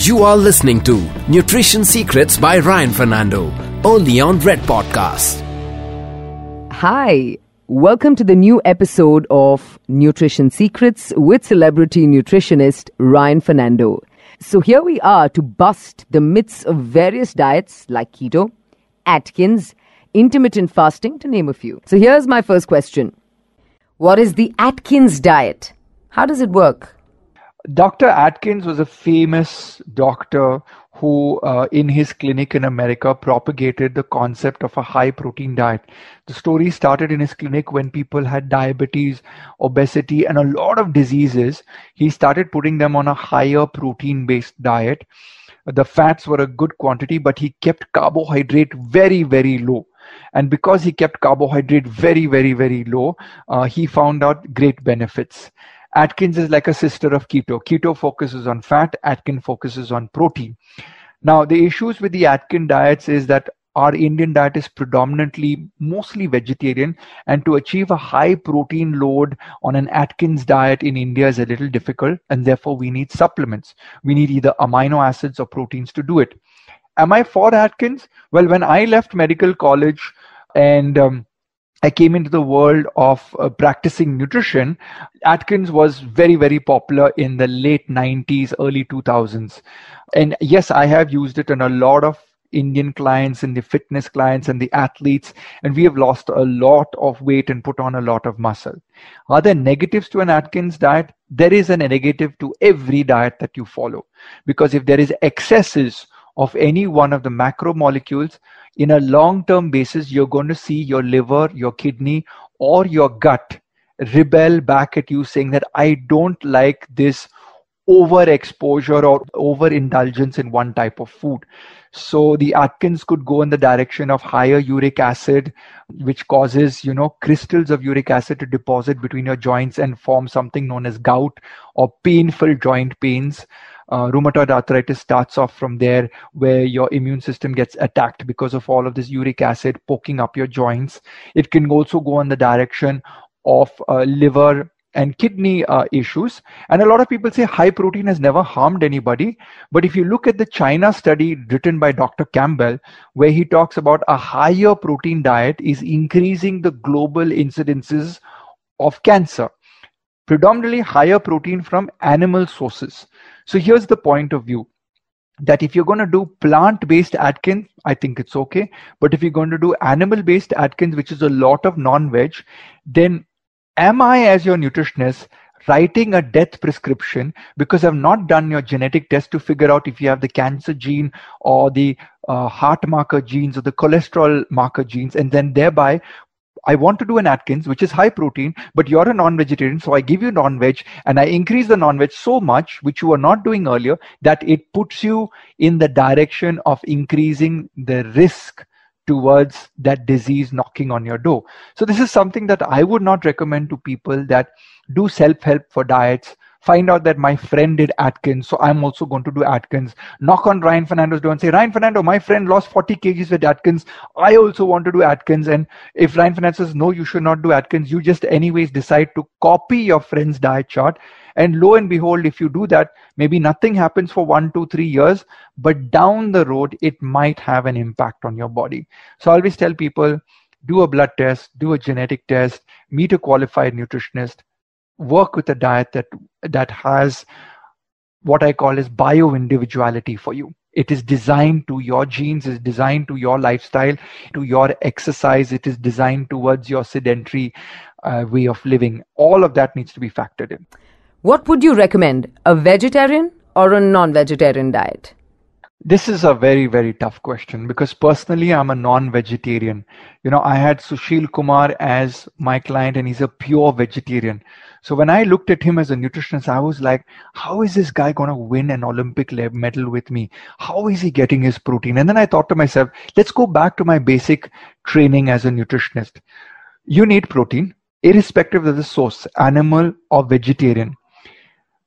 You are listening to Nutrition Secrets by Ryan Fernando, only on Red Podcast. Hi, welcome to the new episode of Nutrition Secrets with celebrity nutritionist Ryan Fernando. So, here we are to bust the myths of various diets like keto, Atkins, intermittent fasting, to name a few. So, here's my first question What is the Atkins diet? How does it work? Dr. Atkins was a famous doctor who, uh, in his clinic in America, propagated the concept of a high protein diet. The story started in his clinic when people had diabetes, obesity, and a lot of diseases. He started putting them on a higher protein based diet. The fats were a good quantity, but he kept carbohydrate very, very low. And because he kept carbohydrate very, very, very low, uh, he found out great benefits. Atkins is like a sister of keto. Keto focuses on fat, Atkins focuses on protein. Now, the issues with the Atkins diets is that our Indian diet is predominantly mostly vegetarian, and to achieve a high protein load on an Atkins diet in India is a little difficult, and therefore we need supplements. We need either amino acids or proteins to do it. Am I for Atkins? Well, when I left medical college and um, I came into the world of uh, practicing nutrition, Atkins was very, very popular in the late 90s, early 2000s. And yes, I have used it in a lot of Indian clients and the fitness clients and the athletes, and we have lost a lot of weight and put on a lot of muscle. Are there negatives to an Atkins diet? There is a negative to every diet that you follow. Because if there is excesses of any one of the macromolecules, in a long term basis, you're going to see your liver, your kidney, or your gut rebel back at you saying that I don't like this overexposure or overindulgence in one type of food. So the Atkins could go in the direction of higher uric acid, which causes, you know, crystals of uric acid to deposit between your joints and form something known as gout or painful joint pains uh, rheumatoid arthritis starts off from there where your immune system gets attacked because of all of this uric acid poking up your joints it can also go in the direction of uh, liver and kidney uh, issues. And a lot of people say high protein has never harmed anybody. But if you look at the China study written by Dr. Campbell, where he talks about a higher protein diet is increasing the global incidences of cancer, predominantly higher protein from animal sources. So here's the point of view that if you're going to do plant based Atkins, I think it's okay. But if you're going to do animal based Atkins, which is a lot of non veg, then am I, as your nutritionist, writing a death prescription because I've not done your genetic test to figure out if you have the cancer gene or the uh, heart marker genes or the cholesterol marker genes, and then thereby I want to do an Atkins, which is high protein, but you're a non vegetarian. So I give you non veg and I increase the non veg so much, which you were not doing earlier, that it puts you in the direction of increasing the risk towards that disease knocking on your door. So this is something that I would not recommend to people that do self help for diets find out that my friend did Atkins, so I'm also going to do Atkins. Knock on Ryan Fernando's door and say, Ryan Fernando, my friend lost 40 kgs with Atkins. I also want to do Atkins. And if Ryan Fernando says, no, you should not do Atkins, you just anyways decide to copy your friend's diet chart. And lo and behold, if you do that, maybe nothing happens for one, two, three years, but down the road, it might have an impact on your body. So I always tell people, do a blood test, do a genetic test, meet a qualified nutritionist, work with a diet that that has what I call as bio individuality for you. It is designed to your genes, is designed to your lifestyle, to your exercise. It is designed towards your sedentary uh, way of living. All of that needs to be factored in. What would you recommend, a vegetarian or a non vegetarian diet? This is a very, very tough question because personally, I'm a non vegetarian. You know, I had Sushil Kumar as my client and he's a pure vegetarian. So when I looked at him as a nutritionist, I was like, how is this guy going to win an Olympic medal with me? How is he getting his protein? And then I thought to myself, let's go back to my basic training as a nutritionist. You need protein, irrespective of the source, animal or vegetarian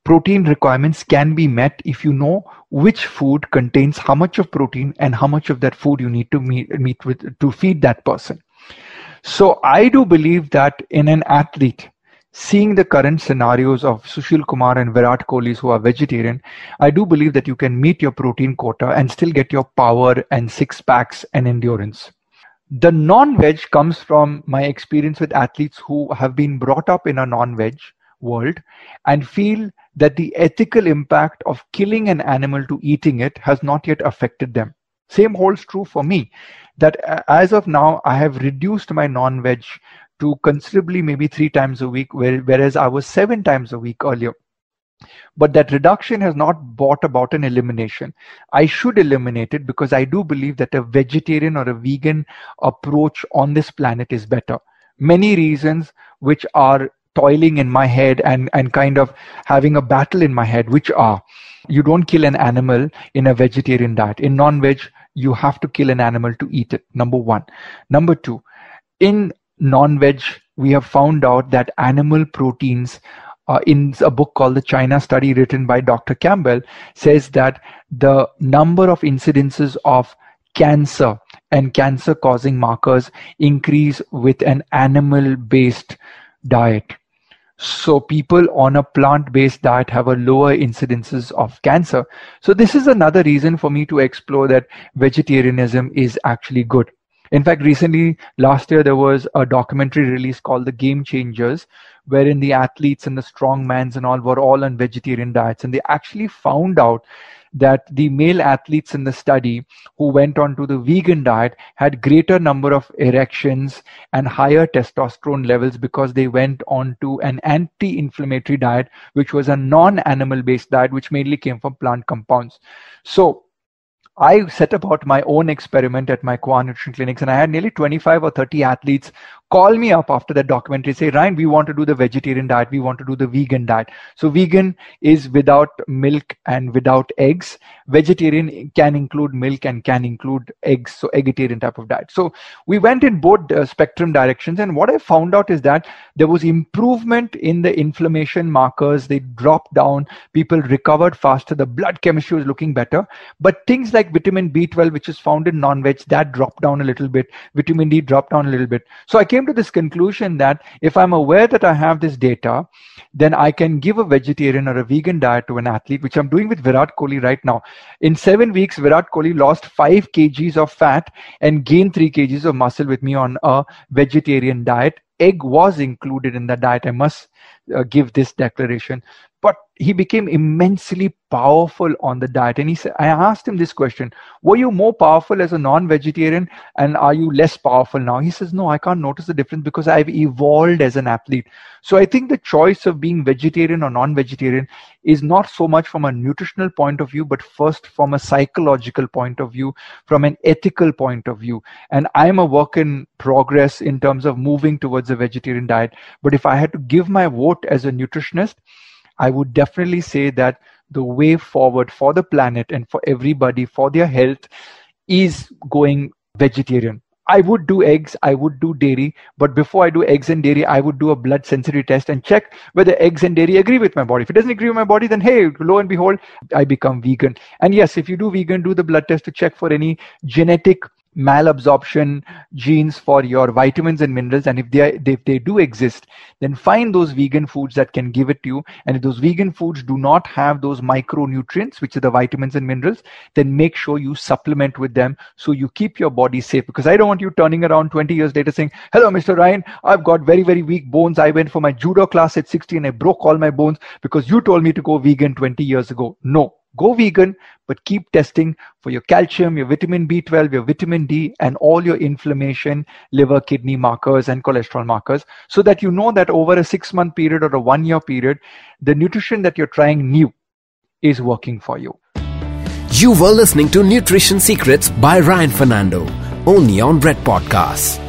protein requirements can be met if you know which food contains how much of protein and how much of that food you need to meet, meet with to feed that person so i do believe that in an athlete seeing the current scenarios of Sushil Kumar and Virat Kohli who are vegetarian, I do believe that you can meet your protein quota and still get your power and six packs and endurance. The non-veg comes from my experience with athletes who have been brought up in a non-veg world and feel that the ethical impact of killing an animal to eating it has not yet affected them. Same holds true for me that as of now, I have reduced my non veg to considerably maybe three times a week, whereas I was seven times a week earlier. But that reduction has not brought about an elimination. I should eliminate it because I do believe that a vegetarian or a vegan approach on this planet is better. Many reasons which are toiling in my head and, and kind of having a battle in my head, which are you don't kill an animal in a vegetarian diet. In non veg, you have to kill an animal to eat it. Number one. Number two, in non veg, we have found out that animal proteins uh, in a book called the China Study written by Dr. Campbell says that the number of incidences of cancer and cancer causing markers increase with an animal based diet. So people on a plant-based diet have a lower incidences of cancer. So this is another reason for me to explore that vegetarianism is actually good. In fact, recently, last year, there was a documentary release called The Game Changers, wherein the athletes and the strongmans and all were all on vegetarian diets. And they actually found out that the male athletes in the study who went on to the vegan diet had greater number of erections and higher testosterone levels because they went on to an anti-inflammatory diet which was a non-animal based diet which mainly came from plant compounds so I set about my own experiment at my Qua Nutrition clinics, and I had nearly 25 or 30 athletes call me up after that documentary say ryan we want to do the vegetarian diet. We want to do the vegan diet. So vegan is without milk and without eggs. Vegetarian can include milk and can include eggs so vegetarian type of diet. So we went in both uh, spectrum directions and what i found out is that there was improvement in the inflammation markers. They dropped down. People recovered faster. The blood chemistry was looking better. But things like vitamin b12 which is found in non-veg that dropped down a little bit vitamin d dropped down a little bit so i came came to this conclusion that if I'm aware that I have this data, then I can give a vegetarian or a vegan diet to an athlete, which I'm doing with Virat Kohli right now. In seven weeks, Virat Kohli lost five kgs of fat and gained three kgs of muscle with me on a vegetarian diet. Egg was included in the diet. I must uh, give this declaration. But he became immensely powerful on the diet. And he said, I asked him this question Were you more powerful as a non vegetarian and are you less powerful now? He says, No, I can't notice the difference because I've evolved as an athlete. So I think the choice of being vegetarian or non vegetarian is not so much from a nutritional point of view, but first from a psychological point of view, from an ethical point of view. And I'm a work in progress in terms of moving towards a vegetarian diet. But if I had to give my vote as a nutritionist, I would definitely say that the way forward for the planet and for everybody for their health is going vegetarian. I would do eggs, I would do dairy, but before I do eggs and dairy, I would do a blood sensory test and check whether eggs and dairy agree with my body. If it doesn't agree with my body, then hey, lo and behold, I become vegan. And yes, if you do vegan, do the blood test to check for any genetic malabsorption genes for your vitamins and minerals and if they if they do exist then find those vegan foods that can give it to you. And if those vegan foods do not have those micronutrients which are the vitamins and minerals then make sure you supplement with them so you keep your body safe. Because i don't want you turning around 20 years later saying hello mr ryan i've got very very weak bones. I went for my judo class at 60 and i broke all my bones because you told me to go vegan 20 years ago. No Go vegan, but keep testing for your calcium, your vitamin B12, your vitamin D, and all your inflammation, liver, kidney markers, and cholesterol markers so that you know that over a six month period or a one year period, the nutrition that you're trying new is working for you. You were listening to Nutrition Secrets by Ryan Fernando, only on Red Podcasts.